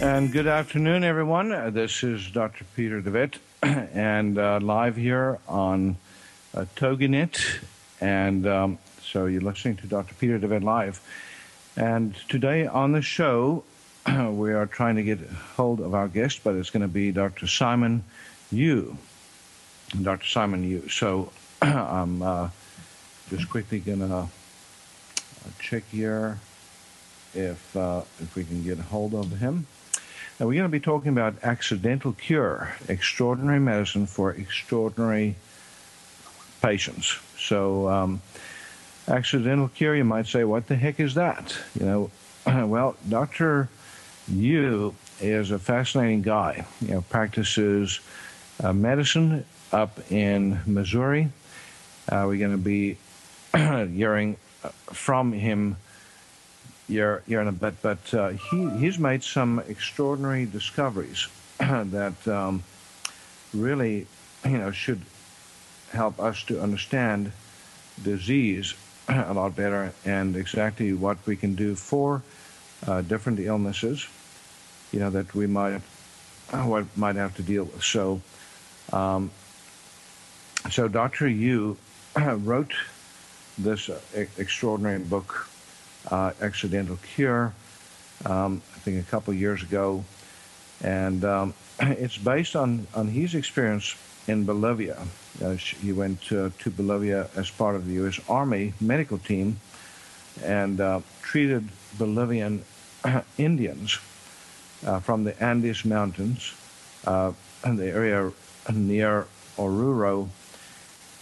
And good afternoon, everyone. Uh, this is Dr. Peter DeVette, and uh, live here on uh, TogiNet. And um, so you're listening to Dr. Peter DeVette Live. And today on the show, we are trying to get hold of our guest, but it's going to be Dr. Simon Yu. Dr. Simon Yu. So I'm uh, just quickly going to uh, check here if uh, if we can get hold of him. Now we're going to be talking about accidental cure, extraordinary medicine for extraordinary patients. So um, accidental cure, you might say, what the heck is that? You know, well, Dr. Yu is a fascinating guy. You know, practices uh, medicine up in Missouri. Uh, we're going to be hearing uh, from him here, here in a bit, but uh, he, he's made some extraordinary discoveries that um, really, you know, should help us to understand disease a lot better and exactly what we can do for uh, different illnesses, you know, that we might uh, what might have to deal with. So, um, so Dr. Yu wrote this uh, extraordinary book, uh, Accidental Cure, um, I think a couple years ago, and um, it's based on on his experience in Bolivia. Uh, he went to Bolivia as part of the U.S. Army medical team and uh, treated Bolivian Indians uh, from the Andes Mountains uh, in the area near Oruro,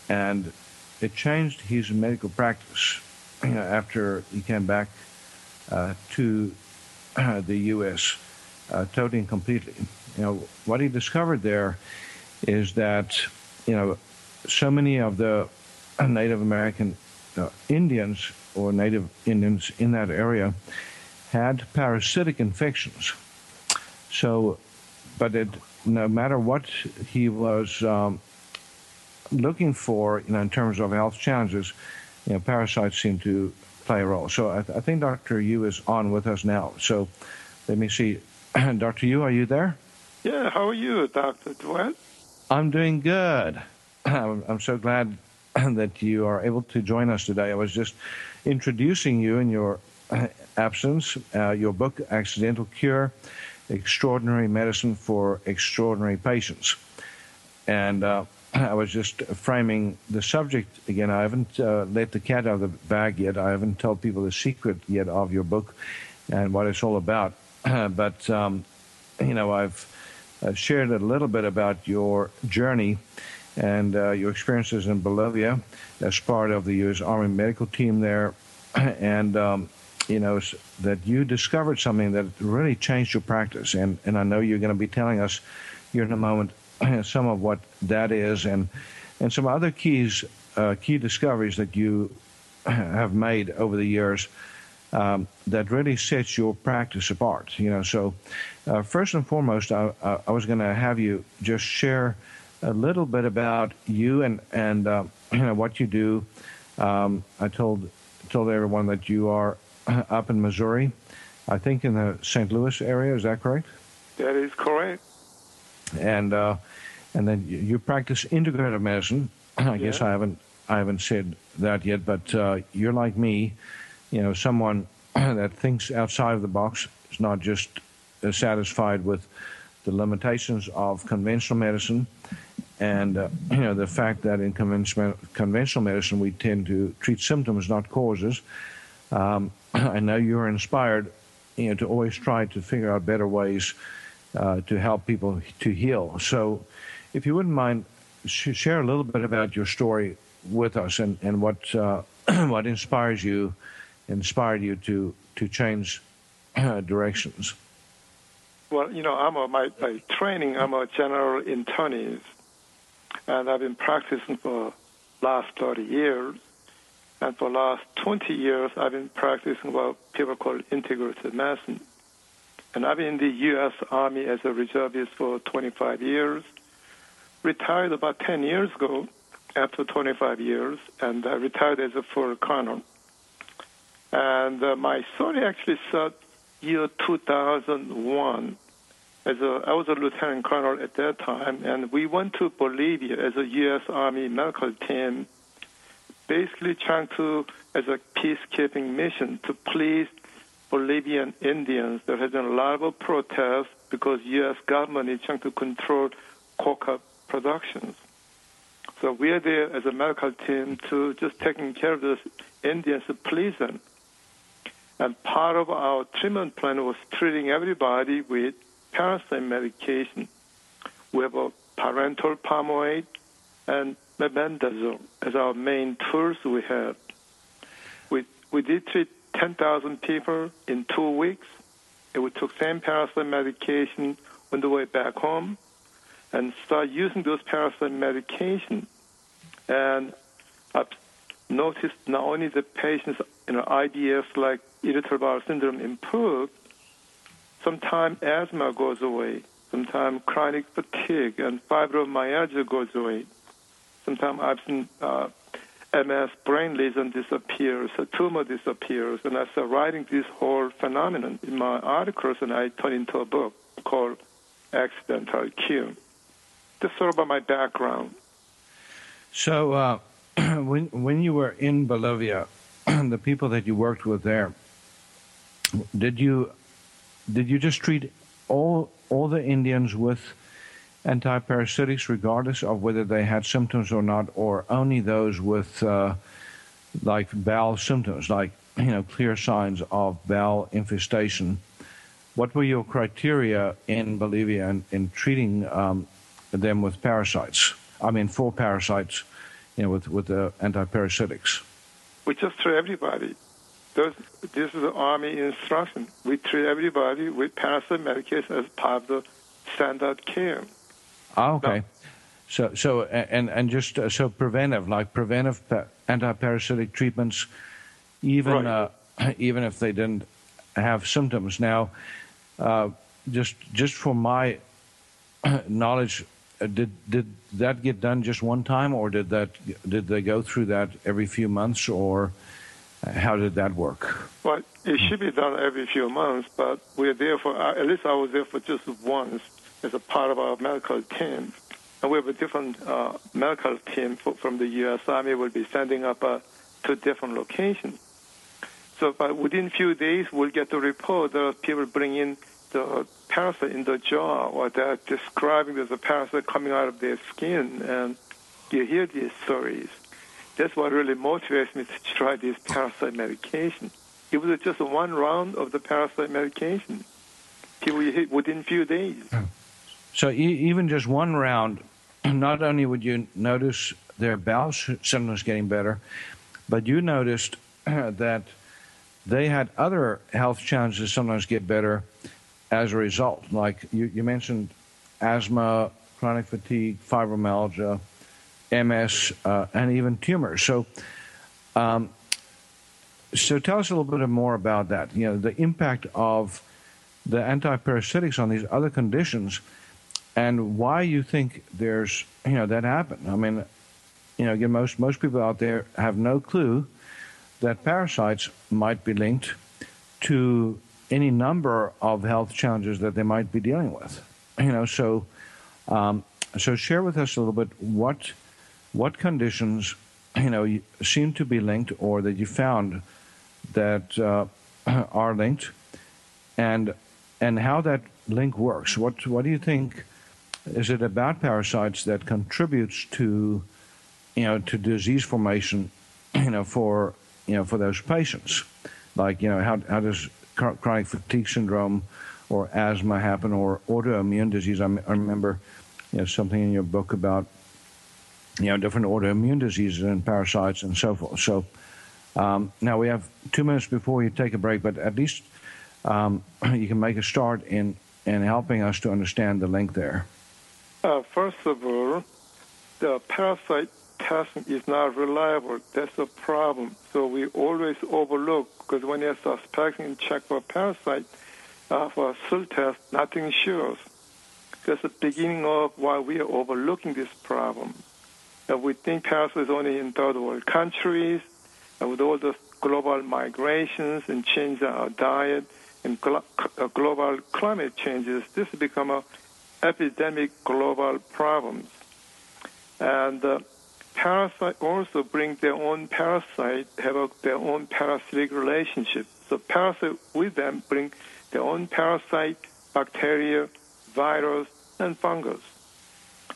and it changed his medical practice after he came back uh, to the U.S. Uh, totally completely. You know what he discovered there is that you know so many of the Native American uh, Indians or Native Indians in that area had parasitic infections. So, but it, no matter what he was um, looking for, you know, in terms of health challenges, you know, parasites seem to play a role. So I, I think Dr. Yu is on with us now. So let me see. Dr. Yu, are you there? Yeah, how are you, Dr. Dwell? I'm doing good. I'm so glad that you are able to join us today. I was just introducing you in your absence, uh, your book, Accidental Cure Extraordinary Medicine for Extraordinary Patients. And uh, I was just framing the subject again. I haven't uh, let the cat out of the bag yet. I haven't told people the secret yet of your book and what it's all about. but, um, you know, I've uh, shared a little bit about your journey and uh, your experiences in Bolivia as part of the U.S. Army medical team there, and um, you know that you discovered something that really changed your practice. And and I know you're going to be telling us here in a moment some of what that is, and and some other keys, uh, key discoveries that you have made over the years. Um, that really sets your practice apart, you know. So, uh, first and foremost, I, I was going to have you just share a little bit about you and and uh, you know what you do. Um, I told told everyone that you are up in Missouri, I think in the St. Louis area. Is that correct? That is correct. And uh, and then you, you practice integrative medicine. I guess I haven't I haven't said that yet, but uh, you're like me, you know, someone that thinks outside of the box is not just uh, satisfied with the limitations of conventional medicine, and uh, you know the fact that in conventional conventional medicine we tend to treat symptoms, not causes. Um, I know you're inspired, you know, to always try to figure out better ways uh, to help people to heal. So, if you wouldn't mind, sh- share a little bit about your story with us and and what uh, what inspires you, inspired you to to change directions. Well, you know, I'm a, my, by training, I'm a general internist, and I've been practicing for last 30 years. And for last 20 years, I've been practicing what people call integrative medicine. And I've been in the U.S. Army as a reservist for 25 years. Retired about 10 years ago after 25 years, and I retired as a full colonel. And uh, my story actually started year 2001. As a, I was a lieutenant colonel at that time, and we went to Bolivia as a U.S. Army medical team, basically trying to, as a peacekeeping mission, to please Bolivian Indians. There has been a lot of protests because U.S. government is trying to control coca productions. So we are there as a medical team to just taking care of those Indians please them. And part of our treatment plan was treating everybody with parasite medication. We have a pyrantel pamoate and mebendazole as our main tools we have. We, we did treat 10,000 people in two weeks. And we took same parasite medication on the way back home and start using those parasite medication. And I've noticed not only the patients you know, IBS like irritable bowel syndrome improved, sometimes asthma goes away. Sometimes chronic fatigue and fibromyalgia goes away. Sometimes I've seen uh, MS brain lesion disappears, a tumor disappears, and I start writing this whole phenomenon in my articles, and I turn into a book called Accidental Cure. That's sort of my background. So, uh, when when you were in Bolivia, the people that you worked with there, did you did you just treat all all the Indians with antiparasitics, regardless of whether they had symptoms or not, or only those with uh, like bowel symptoms, like you know clear signs of bowel infestation? What were your criteria in Bolivia in, in treating um, them with parasites? I mean, for parasites, you know, with with the antiparasitics. We just treat everybody. Those, this is the Army instruction. We treat everybody with parasite medication as part of the standard care. Oh, okay. So, so and and just uh, so preventive, like preventive anti parasitic treatments, even right. uh, even if they didn't have symptoms. Now, uh, just just for my knowledge, uh, did did that get done just one time, or did that did they go through that every few months, or how did that work? Well, it should be done every few months, but we're there for uh, at least I was there for just once as a part of our medical team. And we have a different uh, medical team from the U.S. Army will be sending up uh, to different locations. So, but within a few days, we'll get the report that people bring in the parasite in the jaw, or they're describing there's a parasite coming out of their skin, and you hear these stories. That's what really motivates me to try this parasite medication. It was just one round of the parasite medication. People within a few days. So even just one round, not only would you notice their bowel symptoms getting better, but you noticed that they had other health challenges sometimes get better as a result. Like you, you mentioned asthma, chronic fatigue, fibromyalgia, MS, uh, and even tumors. So, um, so tell us a little bit more about that. You know, the impact of the antiparasitics on these other conditions and why you think there's you know that happened. I mean, you know, again, most most people out there have no clue that parasites might be linked to any number of health challenges that they might be dealing with. You know, so um, so share with us a little bit what what conditions you know seem to be linked or that you found that uh, are linked, and and how that link works. What what do you think? Is it about parasites that contributes to you know to disease formation? You know for you know for those patients, like you know how how does chronic fatigue syndrome or asthma happen or autoimmune disease? I, I remember you know something in your book about you know different autoimmune diseases and parasites and so forth. So. Um, now we have two minutes before you take a break, but at least um, you can make a start in in helping us to understand the link there. Uh, first of all, the parasite testing is not reliable. That's a problem. So we always overlook because when you're suspecting check for parasite uh, for a SIL test, nothing shows. That's the beginning of why we are overlooking this problem. Uh, we think parasite is only in third world countries, and with all the global migrations and change in our diet and glo- uh, global climate changes, this has become a epidemic global problems. And uh, parasites also bring their own parasite, have their own parasitic relationship. So parasites with them bring their own parasite, bacteria, virus, and fungus.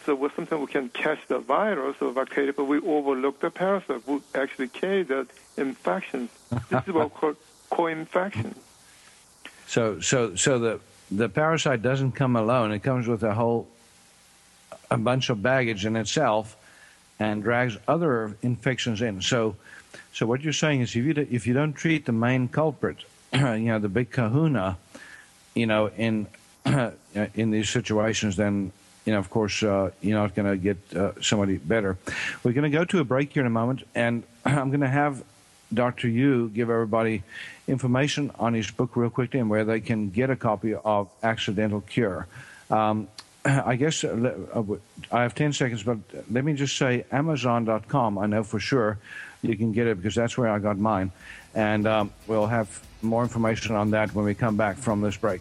So we, sometimes we can catch the virus or bacteria, but we overlook the parasite who actually carry the infection. This is what we call co-infection. So, so, so the the parasite doesn't come alone. It comes with a whole a bunch of baggage in itself, and drags other infections in. So, so what you're saying is, if you if you don't treat the main culprit, you know, the big Kahuna, you know, in in these situations, then you know, of course, uh, you're not going to get uh, somebody better. We're going to go to a break here in a moment, and I'm going to have Dr. Yu give everybody information on his book real quickly and where they can get a copy of Accidental Cure. Um, I guess uh, uh I have 10 seconds, but let me just say Amazon.com. I know for sure you can get it because that's where I got mine. And um, we'll have more information on that when we come back from this break.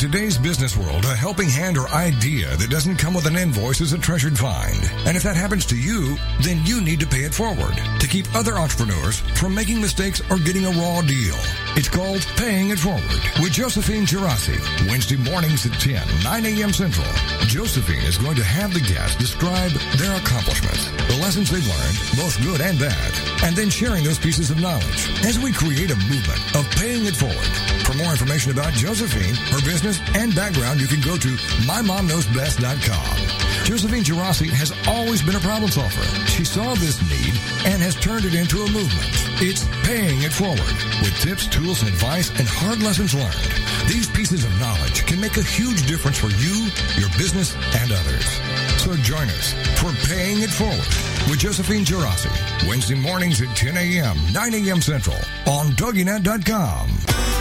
Today's business world, a helping hand or idea that doesn't come with an invoice is a treasured find. And if that happens to you, then you need to pay it forward to keep other entrepreneurs from making mistakes or getting a raw deal. It's called Paying It Forward with Josephine Girassi. Wednesday mornings at 10, 9 a.m. Central. Josephine is going to have the guests describe their accomplishments, the lessons they've learned, both good and bad, and then sharing those pieces of knowledge as we create a movement of paying it forward. For more information about Josephine, her business, and background, you can go to mymomknowsbest.com. Josephine Girassi has always been a problem solver. She saw this need and has turned it into a movement. It's paying it forward with tips, tools, and advice and hard lessons learned. These pieces of knowledge can make a huge difference for you, your business, and others. So join us for Paying It Forward with Josephine Girassi. Wednesday mornings at 10 a.m., 9 a.m. Central on TogiNet.com.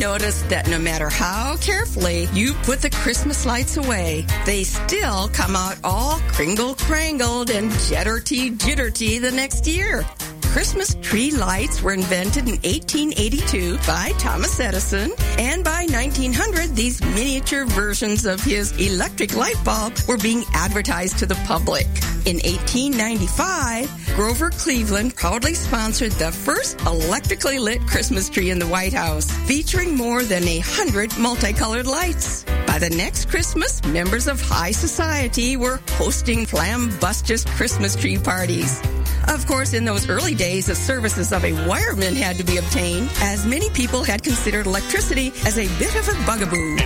noticed that no matter how carefully you put the Christmas lights away, they still come out all kringle crangled and jitterty jitterty the next year. Christmas tree lights were invented in 1882 by Thomas Edison, and by 1900, these miniature versions of his electric light bulb were being advertised to the public. In 1895, Grover Cleveland proudly sponsored the first electrically lit Christmas tree in the White House, featuring more than a hundred multicolored lights. By the next Christmas, members of high society were hosting flambustious Christmas tree parties. Of course, in those early days, the services of a wireman had to be obtained, as many people had considered electricity as a bit of a bugaboo.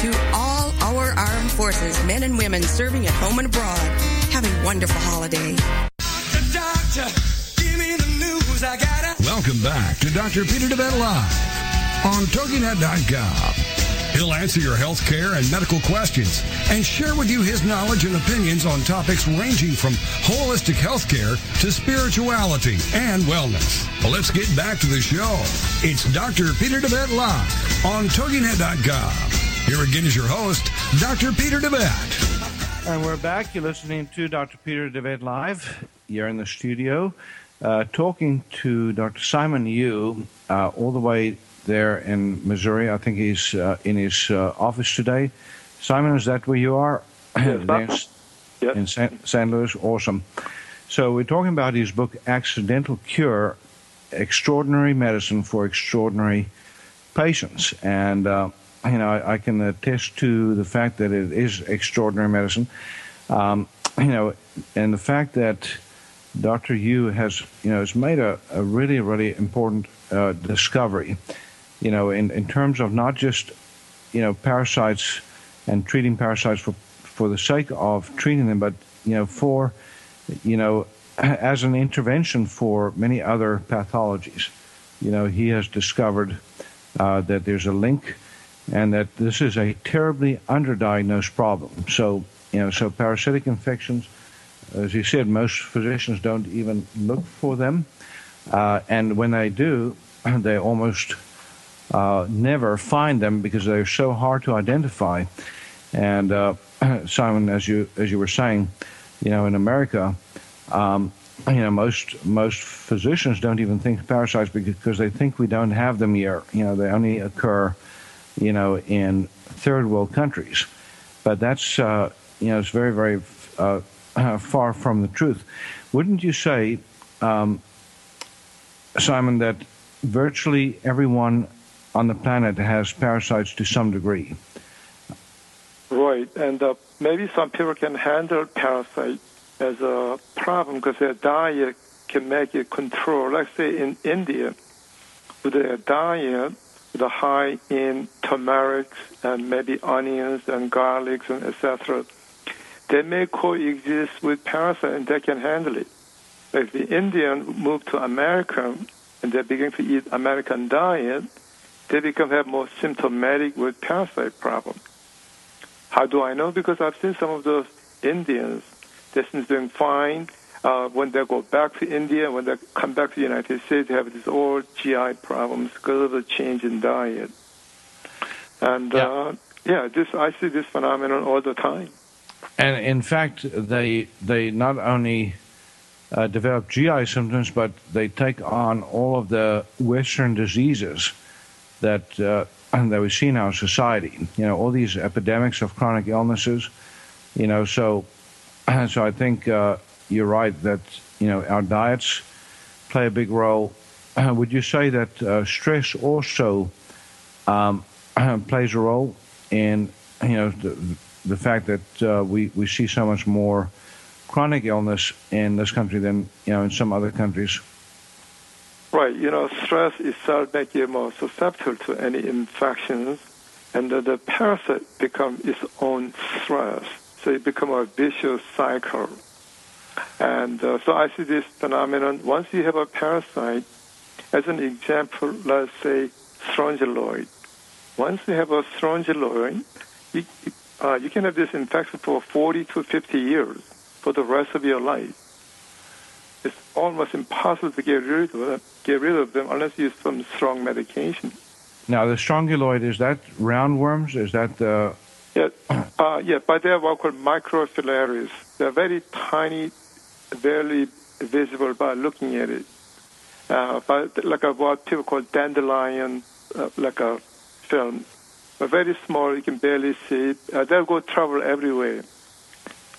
To all our armed forces, men and women serving at home and abroad. Have a wonderful holiday. Doctor, Welcome back to Dr. Peter DeVette Live on TogiNet.com. He'll answer your health care and medical questions and share with you his knowledge and opinions on topics ranging from holistic health care to spirituality and wellness. Well, let's get back to the show. It's Dr. Peter DeVette Live on TogiNet.com. Here again is your host, Dr. Peter DeVette. And we're back. You're listening to Dr. Peter DeVette Live. You're in the studio uh, talking to Dr. Simon Yu uh, all the way there in Missouri. I think he's uh, in his uh, office today. Simon, is that where you are? Yes. In St. Louis? Awesome. So we're talking about his book, Accidental Cure, Extraordinary Medicine for Extraordinary Patients. And, uh, you know, I, I, can attest to the fact that it is extraordinary medicine. Um, you know, and the fact that Dr. Yu has, you know, has made a, a really, really important uh, discovery you know, in, in terms of not just, you know, parasites and treating parasites for, for the sake of treating them, but, you know, for, you know, as an intervention for many other pathologies. You know, he has discovered uh, that there's a link and that this is a terribly underdiagnosed problem. So, you know, so parasitic infections, as you said, most physicians don't even look for them. Uh, and when they do, they almost uh, never find them because they're so hard to identify. And uh, Simon, as you as you were saying, you know, in America, um, you know, most most physicians don't even think of parasites because they think we don't have them here. You know, they only occur, you know, in third world countries. But that's uh, you know, it's very very uh, far from the truth. Wouldn't you say, um, Simon, that virtually everyone on the planet has parasites to some degree. Right, and uh, maybe some people can handle parasites as a problem because their diet can make it control. Let's say in India, with their diet, the high in turmeric and maybe onions and garlics and etc., they may coexist with parasites and they can handle it. If the Indian move to America and they begin to eat American diet, they become have more symptomatic with parasite problem. How do I know? Because I've seen some of those Indians, they're doing fine. Uh, when they go back to India, when they come back to the United States, they have these all GI problems because of the change in diet. And yeah, uh, yeah this I see this phenomenon all the time. And in fact, they they not only uh, develop GI symptoms, but they take on all of the Western diseases that uh, that we see in our society. You know, all these epidemics of chronic illnesses. You know, so so I think uh, you're right that you know our diets play a big role. Uh, would you say that uh, stress also um, plays a role in you know the, the fact that uh, we we see so much more chronic illness in this country than you know in some other countries? Right. You know, stress itself makes you more susceptible to any infections, and the, the parasite become its own stress. So it become a vicious cycle. And uh, so I see this phenomenon. Once you have a parasite, as an example, let's say strongyloid. Once you have a strongyloid, you, uh, you can have this infection for 40 to 50 years for the rest of your life it's almost impossible to get rid of them, get rid of them unless you use some strong medication. Now, the strongyloid is that roundworms? Is that the yeah, uh, yeah, but they're what called microfilaries. They're very tiny, barely visible by looking at it. Uh, but like a, what people call dandelion, uh, like a film. But very small, you can barely see it. Uh, they'll go travel everywhere.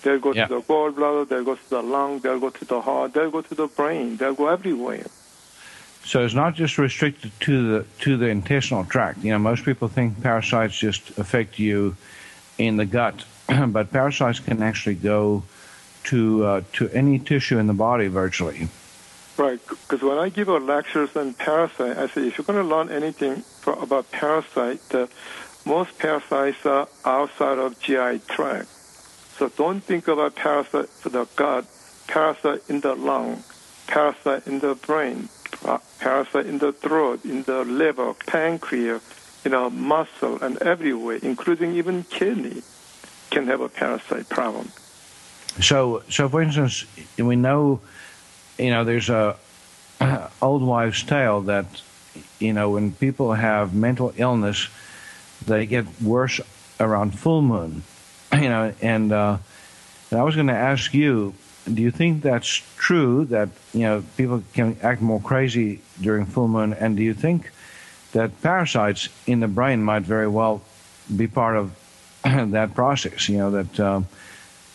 They'll go yeah. to the gallbladder, they'll go to the lung, they'll go to the heart, they'll go to the brain, they'll go everywhere. So it's not just restricted to the to the intestinal tract. You know, most people think parasites just affect you in the gut, but parasites can actually go to uh, to any tissue in the body virtually. Right, because when I give a lectures on parasite, I say if you're going to learn anything for, about parasite, the most parasites are outside of GI tract. So don't think about parasite for the gut, parasite in the lung, parasite in the brain, parasite in the throat, in the liver, pancreas, in our muscle, and everywhere, including even kidney, can have a parasite problem. So, so for instance, we know, you know, there's a old wives' tale that, you know, when people have mental illness, they get worse around full moon, you know, and, uh, and I was going to ask you, do you think that's true that you know people can act more crazy during full moon, and do you think that parasites in the brain might very well be part of that process? You know that. Uh,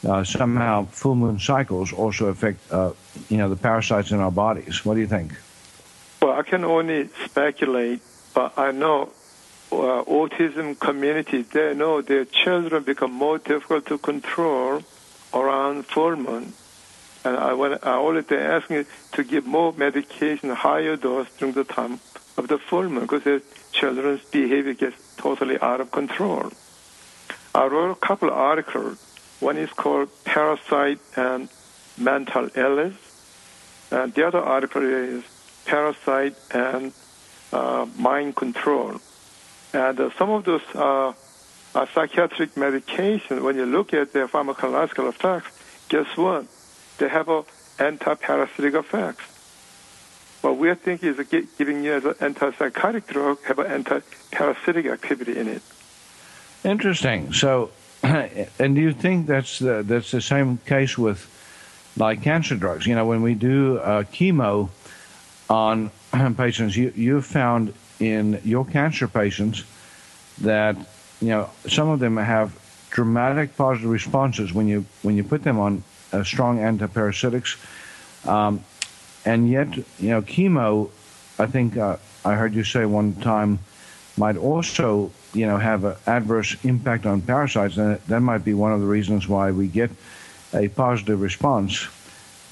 uh, somehow full moon cycles also affect uh, you know the parasites in our bodies. What do you think? Well, I can only speculate, but I know uh, autism community they know their children become more difficult to control around full moon. And I, want, I already asking to give more medication, higher dose during the time of the full moon because the children's behavior gets totally out of control. I wrote a couple of articles one is called Parasite and Mental Illness. And the other article is Parasite and uh, Mind Control. And uh, some of those uh, psychiatric medications, when you look at their pharmacological effects, guess what? They have a anti-parasitic effects. What we're thinking is giving you as an antipsychotic drug have an anti-parasitic activity in it. Interesting. So and do you think that's the, that's the same case with like cancer drugs? You know, when we do uh, chemo on patients, you you found in your cancer patients that you know some of them have dramatic positive responses when you when you put them on uh, strong antiparasitics, um, and yet you know chemo. I think uh, I heard you say one time might also you know, have an adverse impact on parasites, and that might be one of the reasons why we get a positive response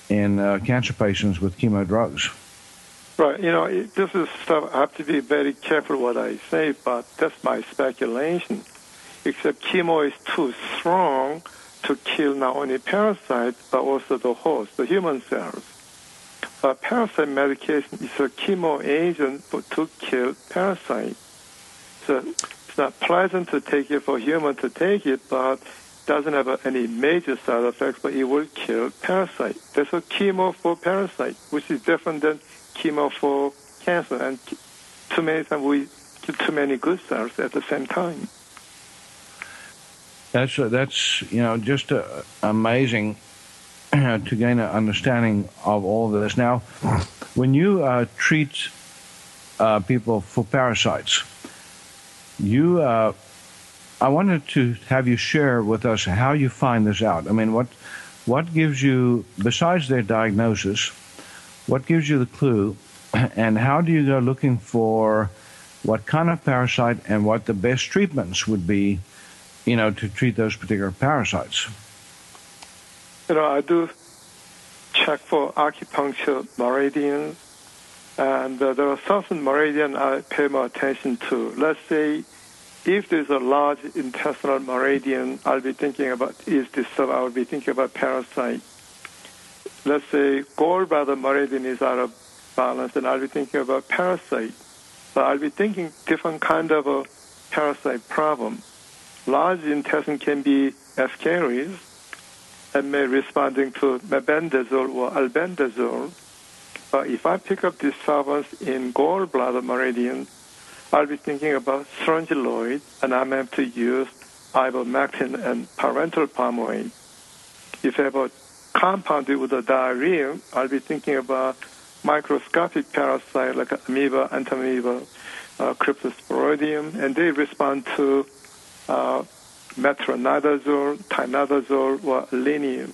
in uh, cancer patients with chemo drugs. Right. You know, this is stuff I have to be very careful what I say, but that's my speculation. Except chemo is too strong to kill not only parasites but also the host, the human cells. But parasite medication is a chemo agent to kill parasites. So it's not pleasant to take it for human to take it, but doesn't have any major side effects, but it will kill parasite. There's a chemo for parasite, which is different than chemo for cancer. And too many times we kill too many good cells at the same time. That's that's you know just uh, amazing to gain an understanding of all of this. Now, when you uh, treat uh, people for parasites, you, uh, I wanted to have you share with us how you find this out. I mean, what what gives you, besides their diagnosis, what gives you the clue, and how do you go looking for what kind of parasite and what the best treatments would be, you know, to treat those particular parasites? You know, I do check for acupuncture meridians and uh, there are certain meridian I pay more attention to. Let's say if there's a large intestinal meridian, I'll be thinking about is this so I'll be thinking about parasite. Let's say gallbladder meridian is out of balance, and I'll be thinking about parasite. So I'll be thinking different kind of a parasite problem. Large intestine can be Ascaris and may responding to mebendazole or albendazole But if I pick up solvents in gallbladder meridian, I'll be thinking about strongyloid, and I'm have to use ivermectin and pyrantel pamoate. If I have a compounded with a diarrhea, I'll be thinking about microscopic parasite like amoeba, entamoeba, uh, cryptosporidium, and they respond to uh, metronidazole, tinidazole, or Alinia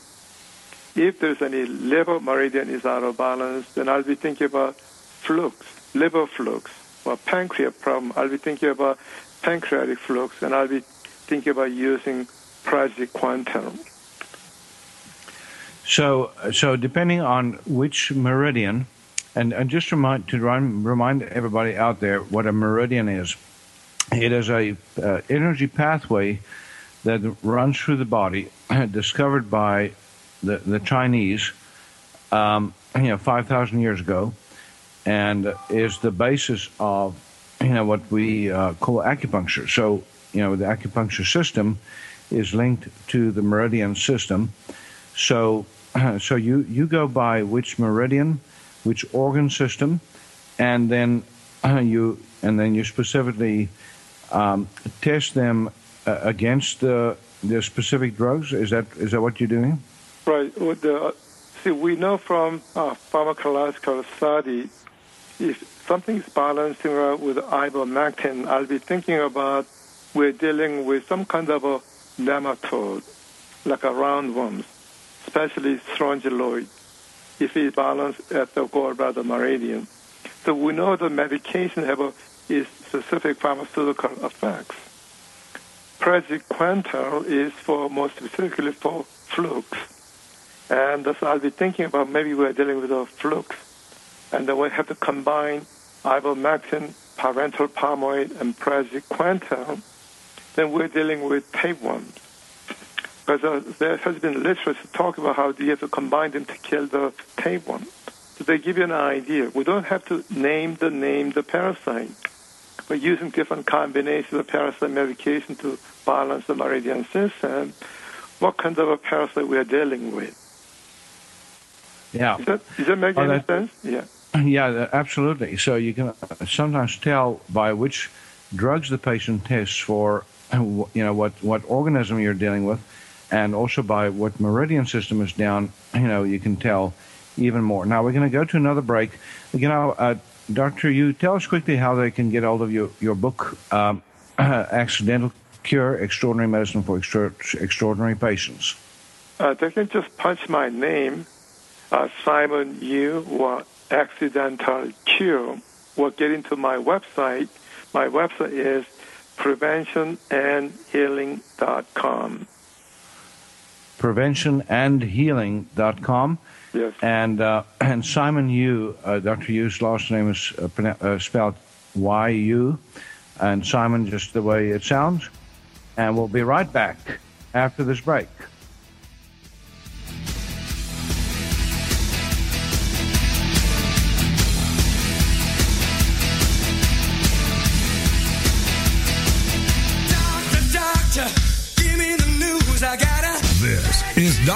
if there's any liver meridian is out of balance, then I'll be thinking about flukes, liver flukes, or pancreas problem. I'll be thinking about pancreatic flukes, and I'll be thinking about using praziquantel. So, so depending on which meridian, and, and just remind to remind everybody out there what a meridian is. It is a uh, energy pathway that runs through the body, discovered by the, the Chinese, um, you know, 5,000 years ago, and is the basis of, you know, what we uh, call acupuncture. So, you know, the acupuncture system is linked to the meridian system. So, so you, you go by which meridian, which organ system, and then you and then you specifically um, test them uh, against the the specific drugs. Is that is that what you're doing? Right. The, see, we know from uh, pharmacological study, if something is balanced similar with ivermectin, I'll be thinking about we're dealing with some kind of a nematode, like a roundworm, especially strongyloid, if it's balanced at the gallbladder meridian. So we know the medication have a is specific pharmaceutical effects. Praziquantel is for more specifically for flukes. And so I'll be thinking about maybe we're dealing with a flukes. And then we have to combine ivermectin, pyrantel pamoate, and praziquantel. Then we're dealing with tapeworms. Because uh, there has been literature talk about how you have to combine them to kill the tapeworm. So they give you an idea. We don't have to name the name the parasite. We're using different combinations of parasite medication to balance the meridian system. What kind of a parasite we are dealing with? Yeah. Does that, does that make Oh, any that- sense? Yeah. Yeah, absolutely. So you can uh, sometimes tell by which drugs the patient tests for, you know, what, what organism you're dealing with, and also by what meridian system is down, you know, you can tell even more. Now we're going to go to another break. You know, uh, Doctor, you tell us quickly how they can get hold of your, your book, um, Accidental Cure, Extraordinary Medicine for Extra- Extraordinary Patients. Uh, they can just punch my name, uh, Simon Yu, or Accidental Cure, or get into my website. My website is preventionandhealing.com. preventionandhealing.com. Yes. And uh, and Simon Yu, uh, Dr. Yu's last name is uh, uh, spelled Y U, and Simon just the way it sounds. And we'll be right back after this break.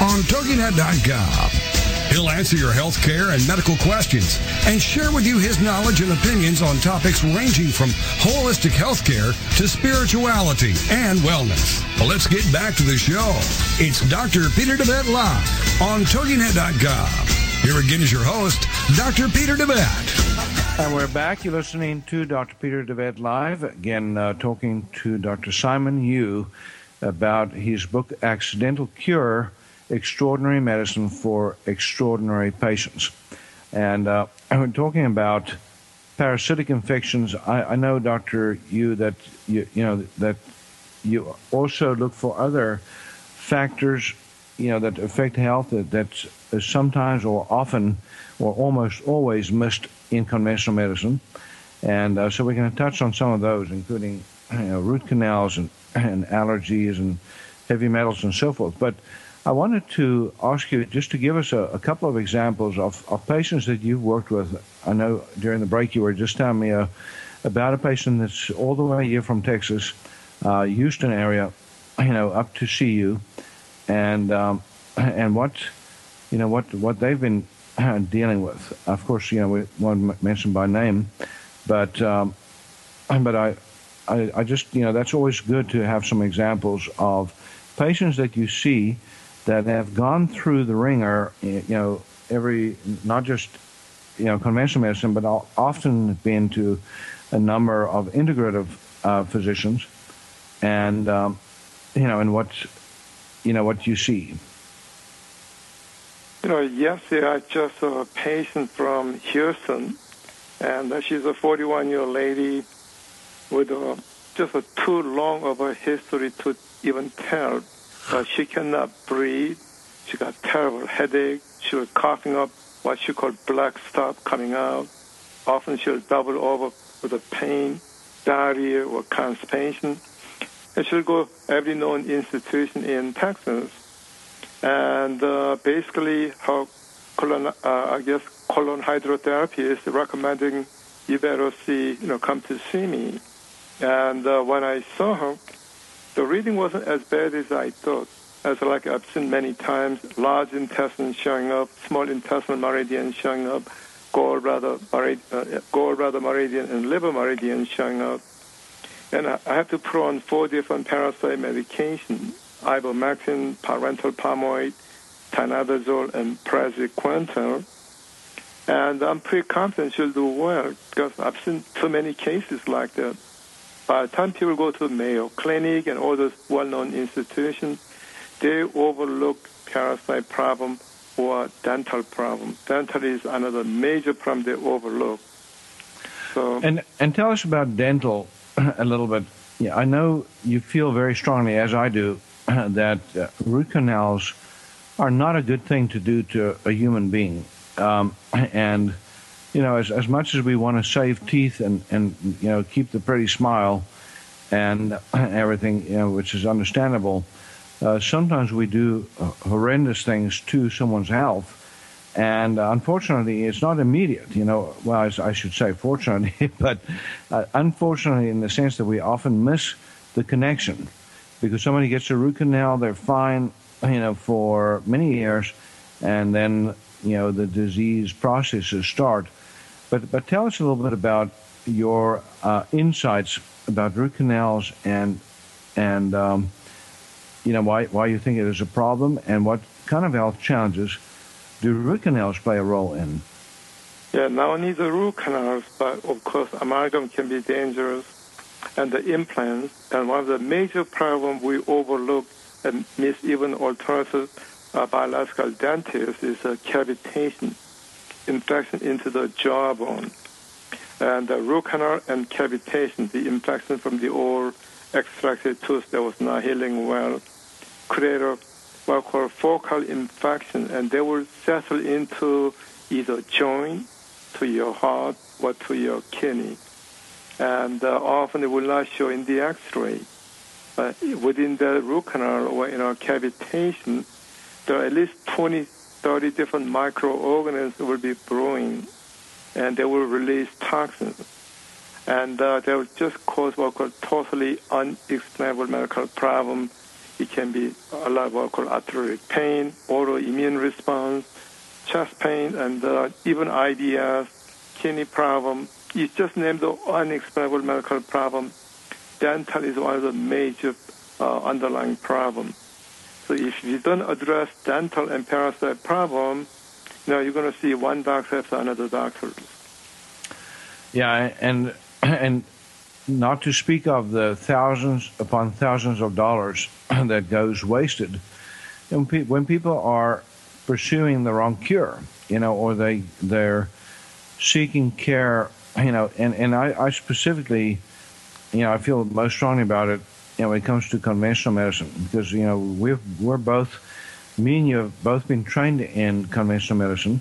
on TogiNet.com. He'll answer your health care and medical questions and share with you his knowledge and opinions on topics ranging from holistic health care to spirituality and wellness. Well, let's get back to the show. It's Dr. Peter DeVette Live on TogiNet.com. Here again is your host, Dr. Peter DeVette. And we're back. You're listening to Dr. Peter DeVette Live. Again, uh, talking to Dr. Simon Yu about his book, Accidental Cure Extraordinary Medicine for Extraordinary Patients. And uh, we're talking about parasitic infections. I, I know, Dr. Yu, that you, you know that you also look for other factors, you know, that affect health that that's sometimes or often or almost always missed in conventional medicine. And uh, so we're going to touch on some of those, including you know, root canals and, and allergies and heavy metals and so forth. But I wanted to ask you just to give us a, a couple of examples of, of patients that you've worked with. I know during the break you were just telling me a, about a patient that's all the way here from Texas, uh, Houston area, you know, up to see you, and um, and what you know what what they've been dealing with. Of course, you know we won't mention by name, but um, but I, I I just you know that's always good to have some examples of patients that you see that have gone through the ringer. You know every not just you know conventional medicine, but often been to a number of integrative uh, physicians, and um, you know and what you know what you see. You know, yesterday I just saw a patient from Houston, and she's a 41-year-old lady with a, just a too long of a history to even tell. But she cannot breathe. She got terrible headache. She was coughing up what she called black stuff coming out. Often she'll double over with a pain, diarrhea, or constipation. And she'll go every known institution in Texas and uh, basically her colon, uh, I guess colon hydrotherapy is recommending you better see, you know, come to see me. And uh, when I saw her, the reading wasn't as bad as I thought. As like I've seen many times, large intestine showing up, small intestinal meridian showing up, gallbladder, merid- uh, gallbladder meridian, and liver meridian showing up. And I, I have to put on four different parasite medications ivermectin, pyrantel pamoate, tinidazole, and praziquantel. And I'm pretty confident she'll do well because I've seen so many cases like that. By the time people go to Mayo Clinic and all those well-known institutions, they overlook parasite problem or dental problem. Dental is another major problem they overlook. So, and and tell us about dental a little bit. Yeah, I know you feel very strongly, as I do, that uh, root canals are not a good thing to do to a human being. Um, and, you know, as, as much as we want to save teeth and, and, you know, keep the pretty smile and everything, you know, which is understandable, uh, sometimes we do uh, horrendous things to someone's health. And uh, unfortunately, it's not immediate, you know. Well, I, I should say fortunately, but uh, unfortunately, in the sense that we often miss the connection because somebody gets a root canal, they're fine, you know, for many years, and then you know the disease processes start. But but tell us a little bit about your uh, insights about root canals and and um, you know why why you think it is a problem and what kind of health challenges do root canals play a role in? Yeah, not only the root canals, but of course amalgam can be dangerous and the implants. And one of the major problems we overlook and miss even alternative uh, biological dentists is uh, cavitation, infection into the jawbone. And the root canal and cavitation, the infection from the old extracted tooth that was not healing well, create a what called focal infection, and they will settle into either joint, to your heart, or to your kidney and uh, often it will not show in the X-ray. But within the root canal or in our cavitation, there are at least 20, 30 different microorganisms will be brewing, and they will release toxins. And uh, they will just cause what called totally unexplainable medical problem. It can be a lot of what called arthritic pain, autoimmune response, chest pain, and uh, even IBS, kidney problem. You just named the unexplainable medical problem. Dental is one of the major uh, underlying problems. So if you don't address dental and parasite problem, you know, you're going to see one doctor after another doctor. Yeah, and and not to speak of the thousands upon thousands of dollars that goes wasted when, pe- when people are pursuing the wrong cure, you know, or they they're seeking care, you know, and and I, I specifically, you know, I feel most strongly about it, you know, when it comes to conventional medicine because you know we've we're both me and you have both been trained in conventional medicine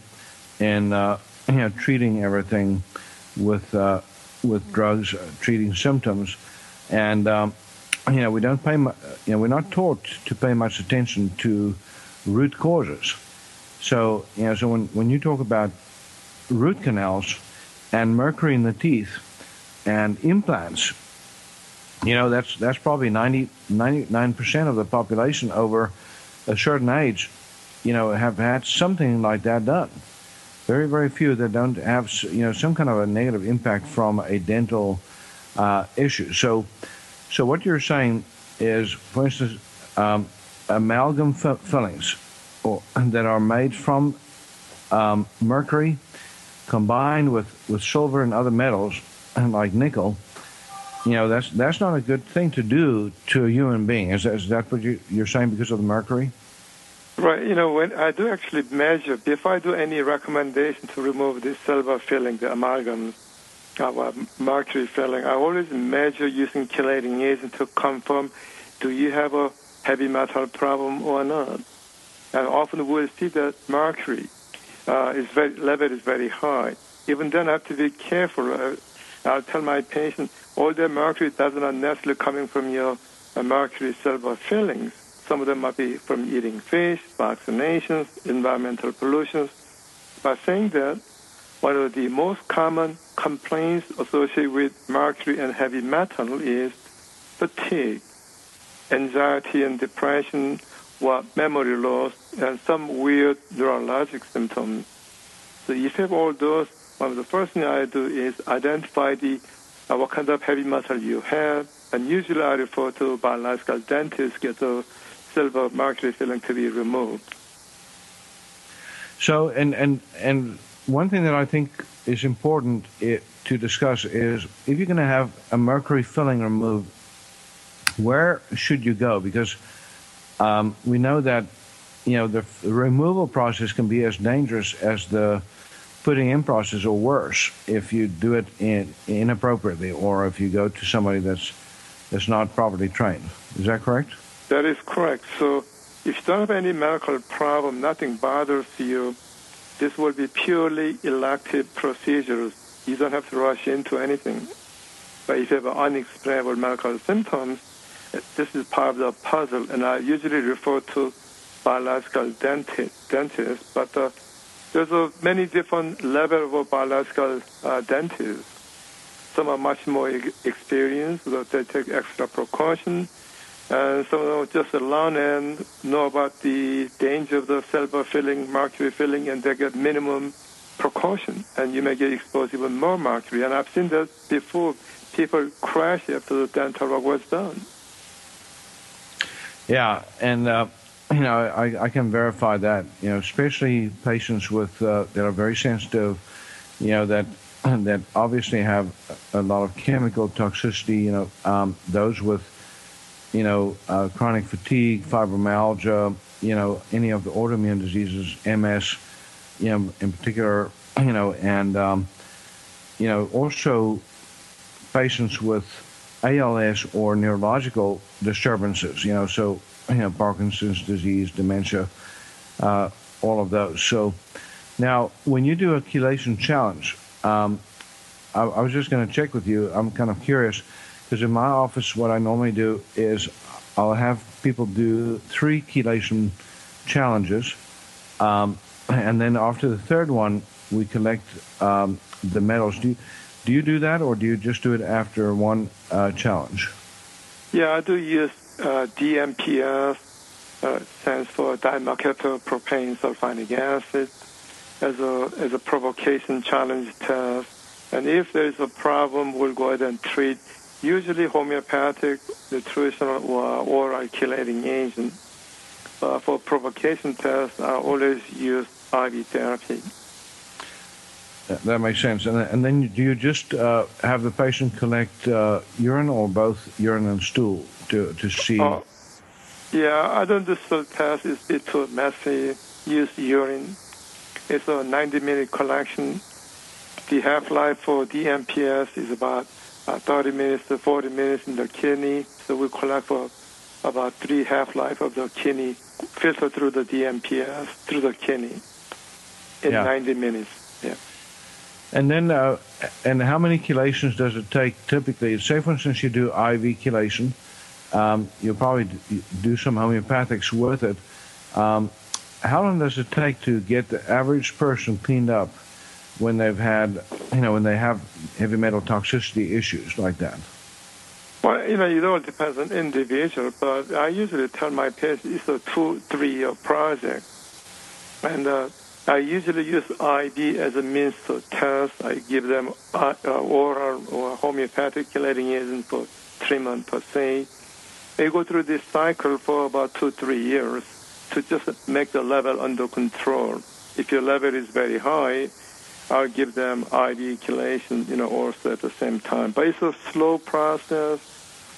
and uh, you know treating everything with uh, with drugs, uh, treating symptoms, and um, you know we don't pay. Mu- you know we're not taught to pay much attention to root causes. So you know, so when when you talk about root canals and mercury in the teeth and implants, you know that's that's probably 90 99 percent of the population over a certain age, you know, have had something like that done very very few that don't have you know some kind of a negative impact from a dental uh, issue. So, so what you're saying is, for instance, um, amalgam f- fillings or, that are made from um, mercury combined with, with silver and other metals like nickel. You know that's that's not a good thing to do to a human being. Is that, is that what you, you're saying because of the mercury? Right. You know, when I do actually measure, before I do any recommendation to remove this silver filling, the amalgam, uh, mercury filling, I always measure using chelating agent to confirm do you have a heavy metal problem or not. And often we'll see that mercury uh, is very, level is very high. Even then, I have to be careful. Uh, I'll tell my patient, all the mercury does not necessarily coming from your uh, mercury silver fillings. Some of them might be from eating fish, vaccinations, environmental pollutions. By saying that, one of the most common complaints associated with mercury and heavy metal is fatigue, anxiety and depression, or memory loss, and some weird neurologic symptoms. So if you have all those, one of the first things I do is identify the uh, what kind of heavy metal you have, and usually I refer to biological dentist get the silver mercury filling to be removed. So, and and and one thing that I think is important it, to discuss is if you're going to have a mercury filling removed, where should you go? Because um, we know that you know the, the removal process can be as dangerous as the putting in process, or worse, if you do it in, inappropriately, or if you go to somebody that's that's not properly trained. Is that correct? That is correct. So if you don't have any medical problem, nothing bothers you, this will be purely elective procedures. You don't have to rush into anything. But if you have unexplainable medical symptoms, this is part of the puzzle. And I usually refer to biological dentist, dentists, but uh, there's a many different levels of biological uh, dentists. Some are much more experienced, so they take extra precautions and some of them just learn and know about the danger of the silver filling, mercury filling, and they get minimum precaution. And you may get exposed even more mercury. And I've seen that before. People crash after the dental work was done. Yeah, and uh, you know I, I can verify that. You know, especially patients with uh, that are very sensitive. You know that that obviously have a lot of chemical toxicity. You know, um, those with you know, uh, chronic fatigue, fibromyalgia, you know, any of the autoimmune diseases, MS, you know, in particular, you know, and, um, you know, also patients with ALS or neurological disturbances, you know, so, you know, Parkinson's disease, dementia, uh, all of those. So now, when you do a chelation challenge, um, I, I was just going to check with you. I'm kind of curious because in my office, what I normally do is I'll have people do three chelation challenges, um, and then after the third one, we collect um, the metals. Do you, do you do that, or do you just do it after one uh, challenge? Yeah, I do use DMPS, uh, stands for dimethyl-propane sulfonic acid, as a as a provocation challenge test. And if there is a problem, we'll go ahead and treat. Usually homeopathic, nutritional, or oral chelating agent. Uh, for provocation tests, I always use IV therapy. That makes sense. And, and then do you just uh, have the patient collect uh, urine or both urine and stool to, to see? Uh, yeah, I don't do the test. It's a bit too messy. Use urine. It's a 90-minute collection. The half-life for DMPS is about uh, 30 minutes to 40 minutes in the kidney. So we collect for about three half-life of the kidney, filter through the DMPS through the kidney in Yeah. 90 minutes. Yeah. And then, uh, and how many chelations does it take typically? Say, for instance, you do IV chelation. Um, you'll probably do some homeopathics with it. Um, how long does it take to get the average person cleaned up when they've had, you know, when they have heavy metal toxicity issues like that? Well, you know, it all depends on individual, but I usually tell my patients it's a two, three-year project. And uh, I usually use IV as a means to test. I give them uh, uh, oral or homeopathic chelating agent for treatment per se. They go through this cycle for about two, three years to just make the level under control. If your level is very high, I'll give them IV chelation, you know, also at the same time. But it's a slow process.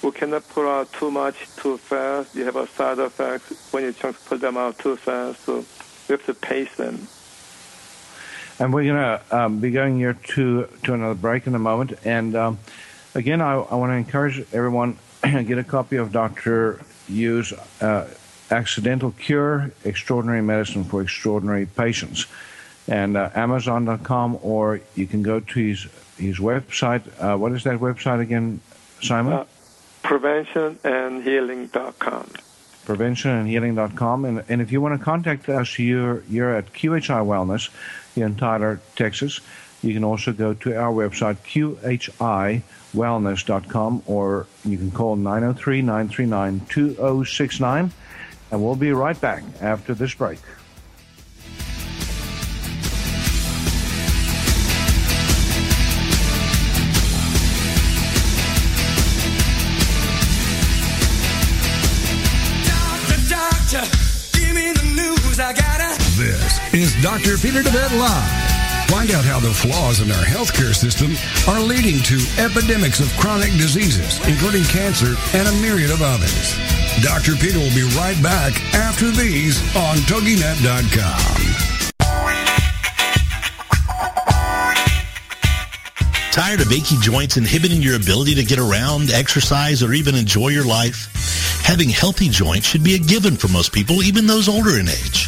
We cannot put out too much too fast. You have a side effect when you try to put them out too fast. So we have to pace them. And we're going to um, be going here to to another break in a moment. And um, again, I, I want to encourage everyone get a copy of Dr. Yu's uh, Accidental Cure: Extraordinary Medicine for Extraordinary Patients, and uh, Amazon.com, or you can go to his his website. Uh, what is that website again, Simon? Uh, preventionandhealing.com. preventionandhealing.com. And, and if you want to contact us, you're, you're at QHI Wellness in Tyler, Texas. You can also go to our website, qhiwellness.com, or you can call 903 939 2069. And we'll be right back after this break. Doctor, doctor, give me the news. I gotta. This is Dr. Peter DeVette Live. Find out how the flaws in our healthcare system are leading to epidemics of chronic diseases, including cancer and a myriad of others. Dr. Peter will be right back after these on TogiNet.com. Tired of achy joints inhibiting your ability to get around, exercise, or even enjoy your life? Having healthy joints should be a given for most people, even those older in age.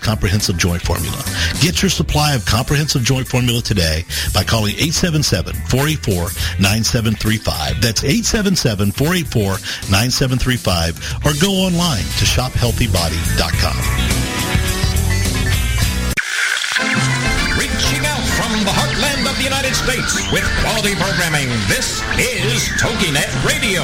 Comprehensive Joint Formula. Get your supply of Comprehensive Joint Formula today by calling 877-484-9735. That's 877-484-9735 or go online to shophealthybody.com. Reaching out from the heartland of the United States with quality programming, this is TogiNet Radio.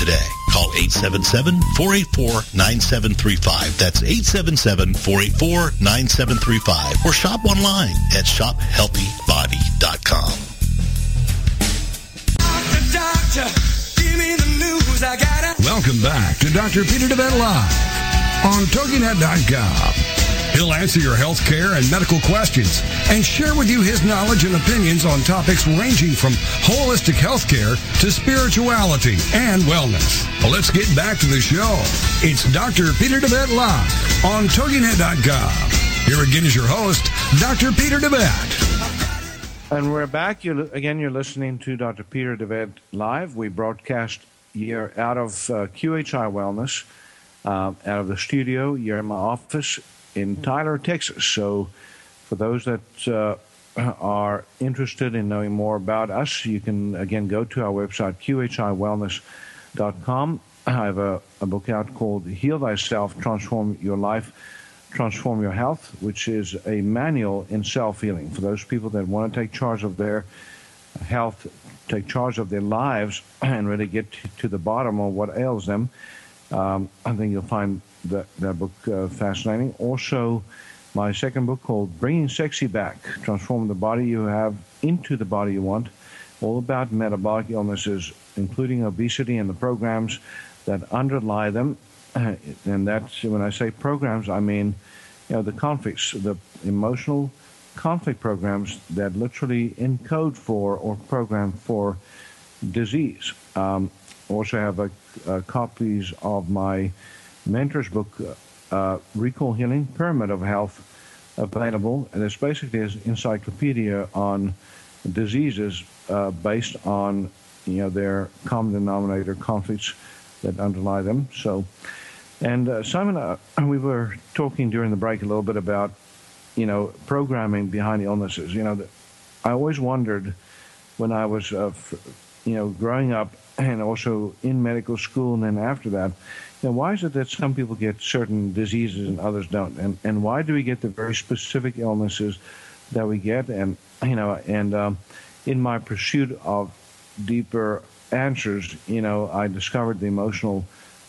today. Call 877-484-9735. That's 877-484-9735. Or shop online at shophealthybody.com. Doctor, doctor, give me the news. I gotta. Welcome back to Dr. Peter DeVette Live on TogiNet.com. He'll answer your health care and medical questions and share with you his knowledge and opinions on topics ranging from holistic health care to spirituality and wellness. Well, let's get back to the show. It's Dr. Peter DeVette Live on TogiNet.com. Here again is your host, Dr. Peter DeVette. And we're back. You again. You're listening to Dr. Peter DeVette live. We broadcast here out of uh, QHI Wellness, uh, out of the studio. You're in my office in Tyler, Texas. So, for those that uh, are interested in knowing more about us, you can again go to our website qhiwellness.com. I have a, a book out called "Heal Thyself: Transform Your Life." Transform Your Health, which is a manual in self healing for those people that want to take charge of their health, take charge of their lives, and really get to, to the bottom of what ails them. Um, I think you'll find that, that book uh, fascinating. Also, my second book called Bringing Sexy Back Transform the Body You Have into the Body You Want, all about metabolic illnesses, including obesity and the programs that underlie them and that's when I say programs, I mean, you know, the conflicts, the emotional conflict programs that literally encode for or program for disease. Um, also have a, a copies of my mentor's book, uh, Recall Healing Pyramid of Health, available, and it's basically an encyclopedia on diseases uh, based on you know their common denominator conflicts that underlie them. So. And uh, Simon, uh, we were talking during the break a little bit about, you know, programming behind illnesses. You know, I always wondered when I was, uh, you know, growing up and also in medical school and then after that, know, why is it that some people get certain diseases and others don't? And, and why do we get the very specific illnesses that we get? And, you know, and um, in my pursuit of deeper answers, you know, I discovered the emotional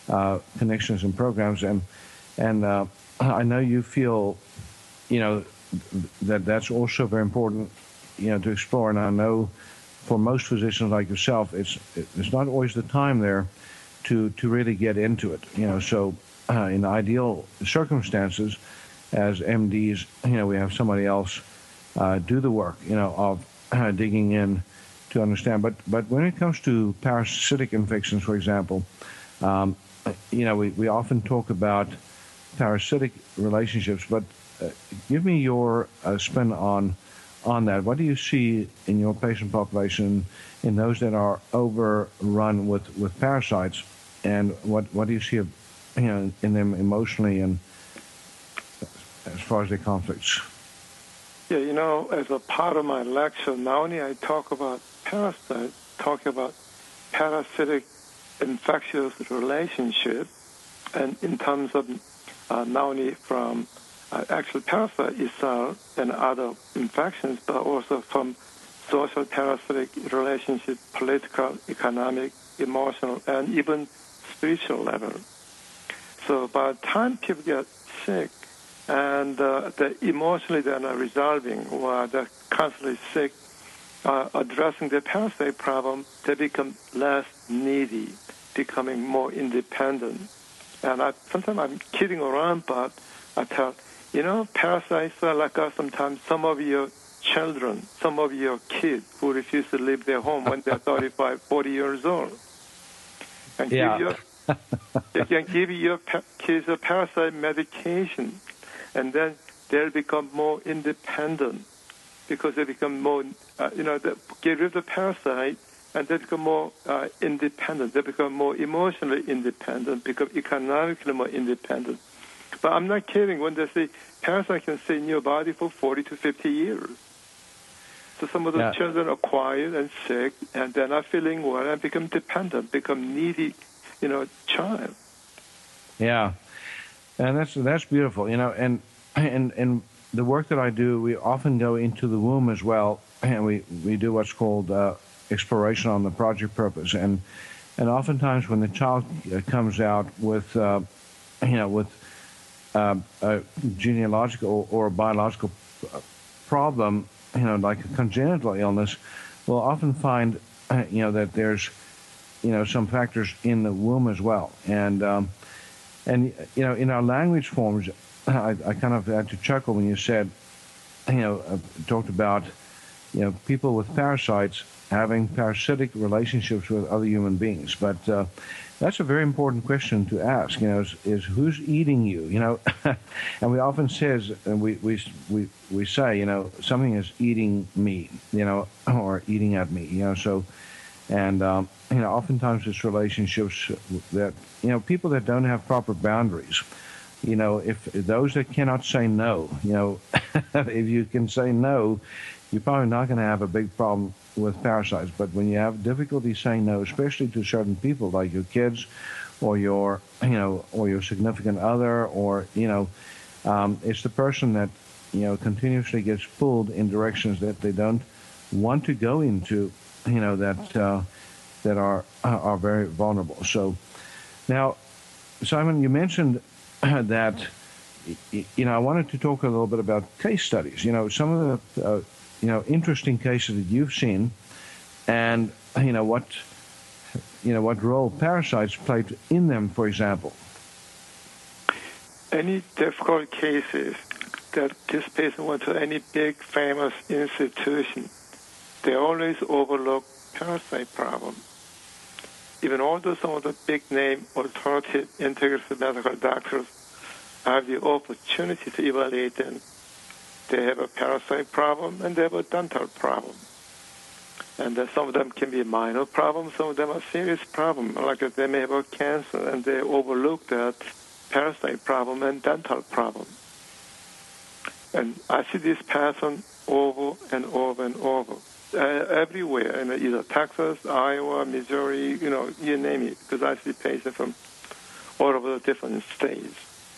uh, connections and programs. And and uh, I know you feel, you know, that that's also very important, you know, to explore. And I know for most physicians like yourself, it's it's not always the time there to to really get into it. You know, so uh, in ideal circumstances, as MDs, you know, we have somebody else uh, do the work, you know, of uh, digging in to understand. But but when it comes to parasitic infections, for example, um, you know, we, we often talk about parasitic relationships, but uh, give me your uh, spin on on that. What do you see in your patient population in those that are overrun with, with parasites, and what, what do you see you know, in them emotionally and as far as their conflicts? Yeah, you know, as a part of my lecture, not only I talk about parasites, talk about parasitic infectious relationship, and in terms of uh, not only from uh, actual parasite itself and other infections, but also from social parasitic relationship, political, economic, emotional, and even spiritual level. So by the time people get sick and uh, they emotionally they're not resolving or they're constantly sick, uh, addressing their parasite problem, they become less needy, becoming more independent. And I, sometimes I'm kidding around, but I tell, you know, parasites are like us sometimes. Some of your children, some of your kids who refuse to leave their home when they're 35, 40 years old. And Yeah. give your, you can give your pa- kids a parasite medication, and then they'll become more independent because they become more, uh, you know, they get rid of the parasite and they become more uh, independent. They become more emotionally independent, become economically more independent. But I'm not kidding when they say parasite can stay in your body for 40 to 50 years. So some of the Yeah. children are quiet and sick, and they're not feeling well, and become dependent, become needy, you know, child. Yeah, and that's that's beautiful, you know. And and and the work that I do, we often go into the womb as well, and we we do what's called uh, exploration on the project purpose, and and oftentimes when the child uh, comes out with, uh, you know, with uh, a genealogical or a biological uh, problem, you know, like a congenital illness, we'll often find, uh, you know, that there's, you know, some factors in the womb as well, and. Um, and you know, in our language forms, I, I kind of had to chuckle when you said, you know, uh, talked about, you know, people with parasites having parasitic relationships with other human beings. But uh, that's a very important question to ask. You know, is, is who's eating you? You know, and we often says, and we we we we say, you know, something is eating me. You know, or eating at me. You know, so. And um, you know, oftentimes it's relationships that you know people that don't have proper boundaries. You know, if those that cannot say no, you know, if you can say no, you're probably not going to have a big problem with parasites. But when you have difficulty saying no, especially to certain people like your kids, or your you know, or your significant other, or you know, um, it's the person that you know continuously gets pulled in directions that they don't want to go into you know that uh, that are are very vulnerable. So now, Simon, you mentioned that you know I wanted to talk a little bit about case studies. You know, some of the uh, you know interesting cases that you've seen, and you know what you know what role parasites played in them, for example. Any difficult cases that this patient went to any big famous institution, they always overlook parasite problem. Even although some of the big name alternative integrative medical doctors have the opportunity to evaluate them, they have a parasite problem and they have a dental problem. And uh, some of them can be minor problems, some of them are serious problems, like they may have a cancer and they overlook that parasite problem and dental problem. And I see this pattern over and over and over, uh, everywhere, in either Texas, Iowa, Missouri, you know, you name it, because I see patients from all over the different states,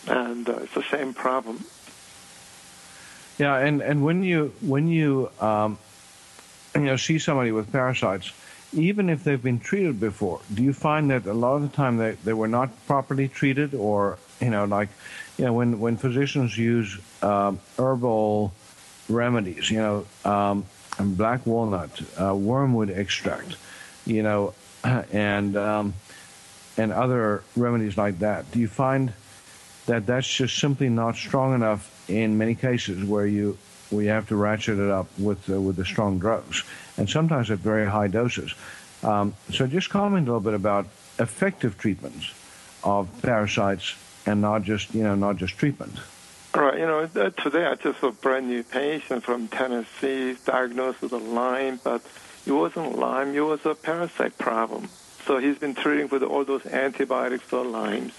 and uh, it's the same problem. Yeah, and, and when you when you um, you know see somebody with parasites, even if they've been treated before, do you find that a lot of the time they, they were not properly treated, or you know like you know when when physicians use um, herbal remedies, you know, um, and black walnut, uh, wormwood extract, you know, and um, and other remedies like that, do you find that that's just simply not strong enough in many cases where you where you have to ratchet it up with uh, with the strong drugs, and sometimes at very high doses. Um, so just comment a little bit about effective treatments of parasites and not just you know not just treatment. Right, you know, today I just saw a brand new patient from Tennessee diagnosed with a Lyme, but it wasn't Lyme, it was a parasite problem. So he's been treating with all those antibiotics for Lyme's.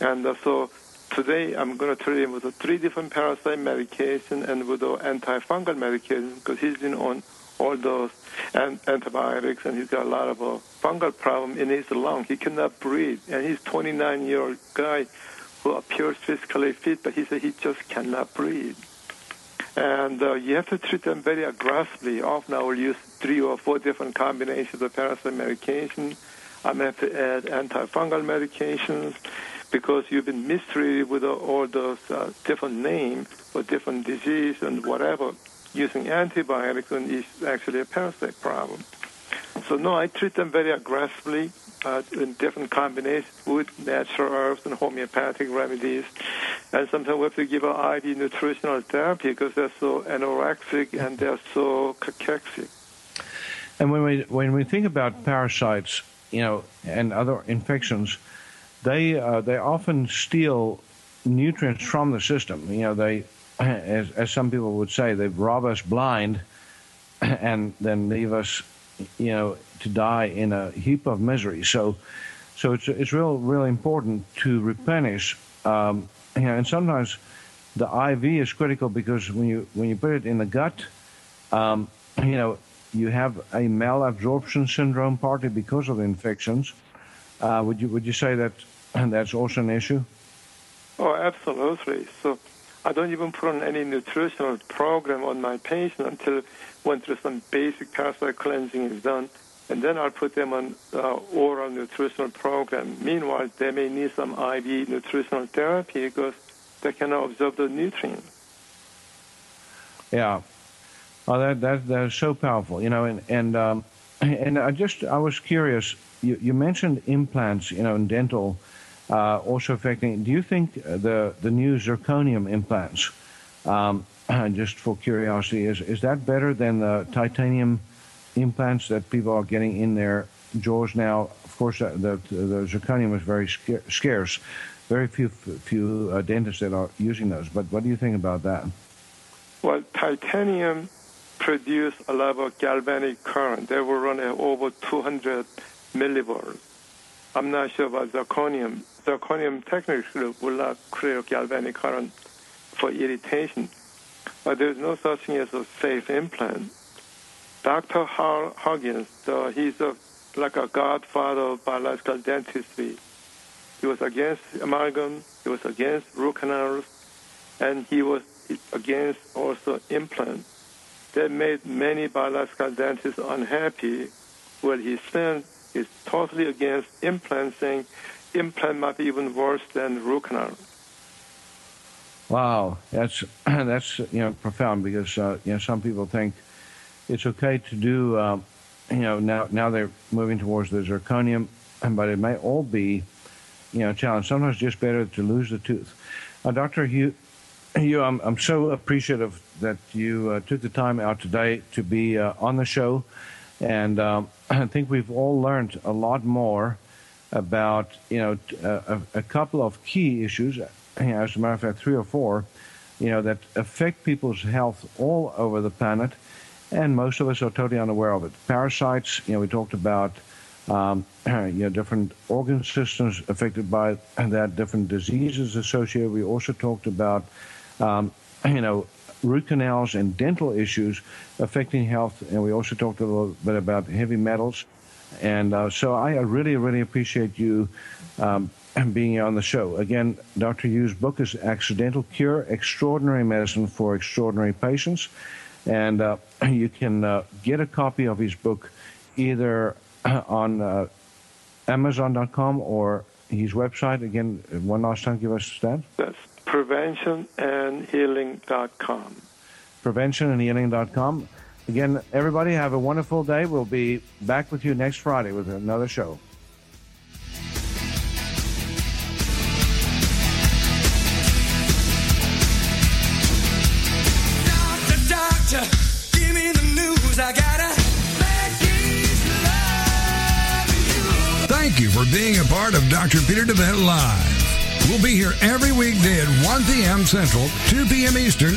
And uh, so today I'm going to treat him with three different parasite medication and with an antifungal medication because he's been on all those an- antibiotics and he's got a lot of a fungal problem in his lung. He cannot breathe. And he's 29 year old guy who appears physically fit, but he said he just cannot breathe. And uh, you have to treat them very aggressively. Often I will use three or four different combinations of parasite medication. I may have to add antifungal medications because you've been mistreated with all those uh, different names for different disease and whatever. Using antibiotics it's actually a parasite problem. So no, I treat them very aggressively uh, in different combinations with natural herbs and homeopathic remedies. And sometimes we have to give an IV nutritional therapy because they're so anorexic and they're so cachexic. And when we when we think about parasites, you know, and other infections, they uh, they often steal nutrients from the system. You know, they, as as some people would say, they rob us blind, and then leave us, you know, to die in a heap of misery. So, so it's it's real really important to replenish. Um, you know, and sometimes the IV is critical because when you when you put it in the gut, um, you know, you have a malabsorption syndrome partly because of infections. Uh, would you would you say that that's also an issue? Oh, absolutely. So I don't even put on any nutritional program on my patient until through some basic parasite cleansing is done, and then I'll put them on uh, oral nutritional program. Meanwhile, they may need some IV nutritional therapy because they cannot absorb the nutrients. Yeah. Oh, that that that is so powerful, you know, and and um, and I just I was curious. You you mentioned implants, you know, in dental, uh, also affecting. Do you think the the new zirconium implants, um, just for curiosity, is is that better than the titanium implants that people are getting in their jaws now? Of course, uh, the the zirconium is very scarce. Very few few uh, dentists that are using those. But what do you think about that? Well, titanium produce a lot of galvanic current. They will run at over 200 millivolts. I'm not sure about zirconium. Zirconium technically will not create galvanic current for irritation, but there's no such thing as a safe implant. Dr. Huggins, uh, he's a, like a godfather of biological dentistry. He was against amalgam, he was against root canals, and he was against also implants. That made many biological dentists unhappy. Well, he said is totally against implants, saying implant might be even worse than root canal. Wow, that's that's you know profound because uh, you know some people think it's okay to do uh, you know now now they're moving towards the zirconium, but it may all be you know challenge. Sometimes just better to lose the tooth. Uh, Doctor Yu, you, I'm, I'm so appreciative that you uh, took the time out today to be uh, on the show. And um, I think we've all learned a lot more about, you know, uh, a, a, couple of key issues, as a matter of fact, three or four, you know, that affect people's health all over the planet. And most of us are totally unaware of it. Parasites, you know, we talked about um, you know, different organ systems affected by that, different diseases associated. We also talked about um, you know, root canals and dental issues affecting health. And we also talked a little bit about heavy metals. And uh, so I really, really appreciate you um, being on the show. Again, Dr. Yu's book is Accidental Cure Extraordinary Medicine for Extraordinary Patients. And uh, you can uh, get a copy of his book either on uh, Amazon.com or his website. Again, one last time, give us that. That's preventionandhealing.com. Preventionandhealing.com. Again, everybody have a wonderful day. We'll be back with you next Friday with another show. Doctor, doctor, give me the news. I gotta Thank you for being a part of Dr. Peter DeVette Live. We'll be here every weekday at 1 p.m. Central, 2 p.m. Eastern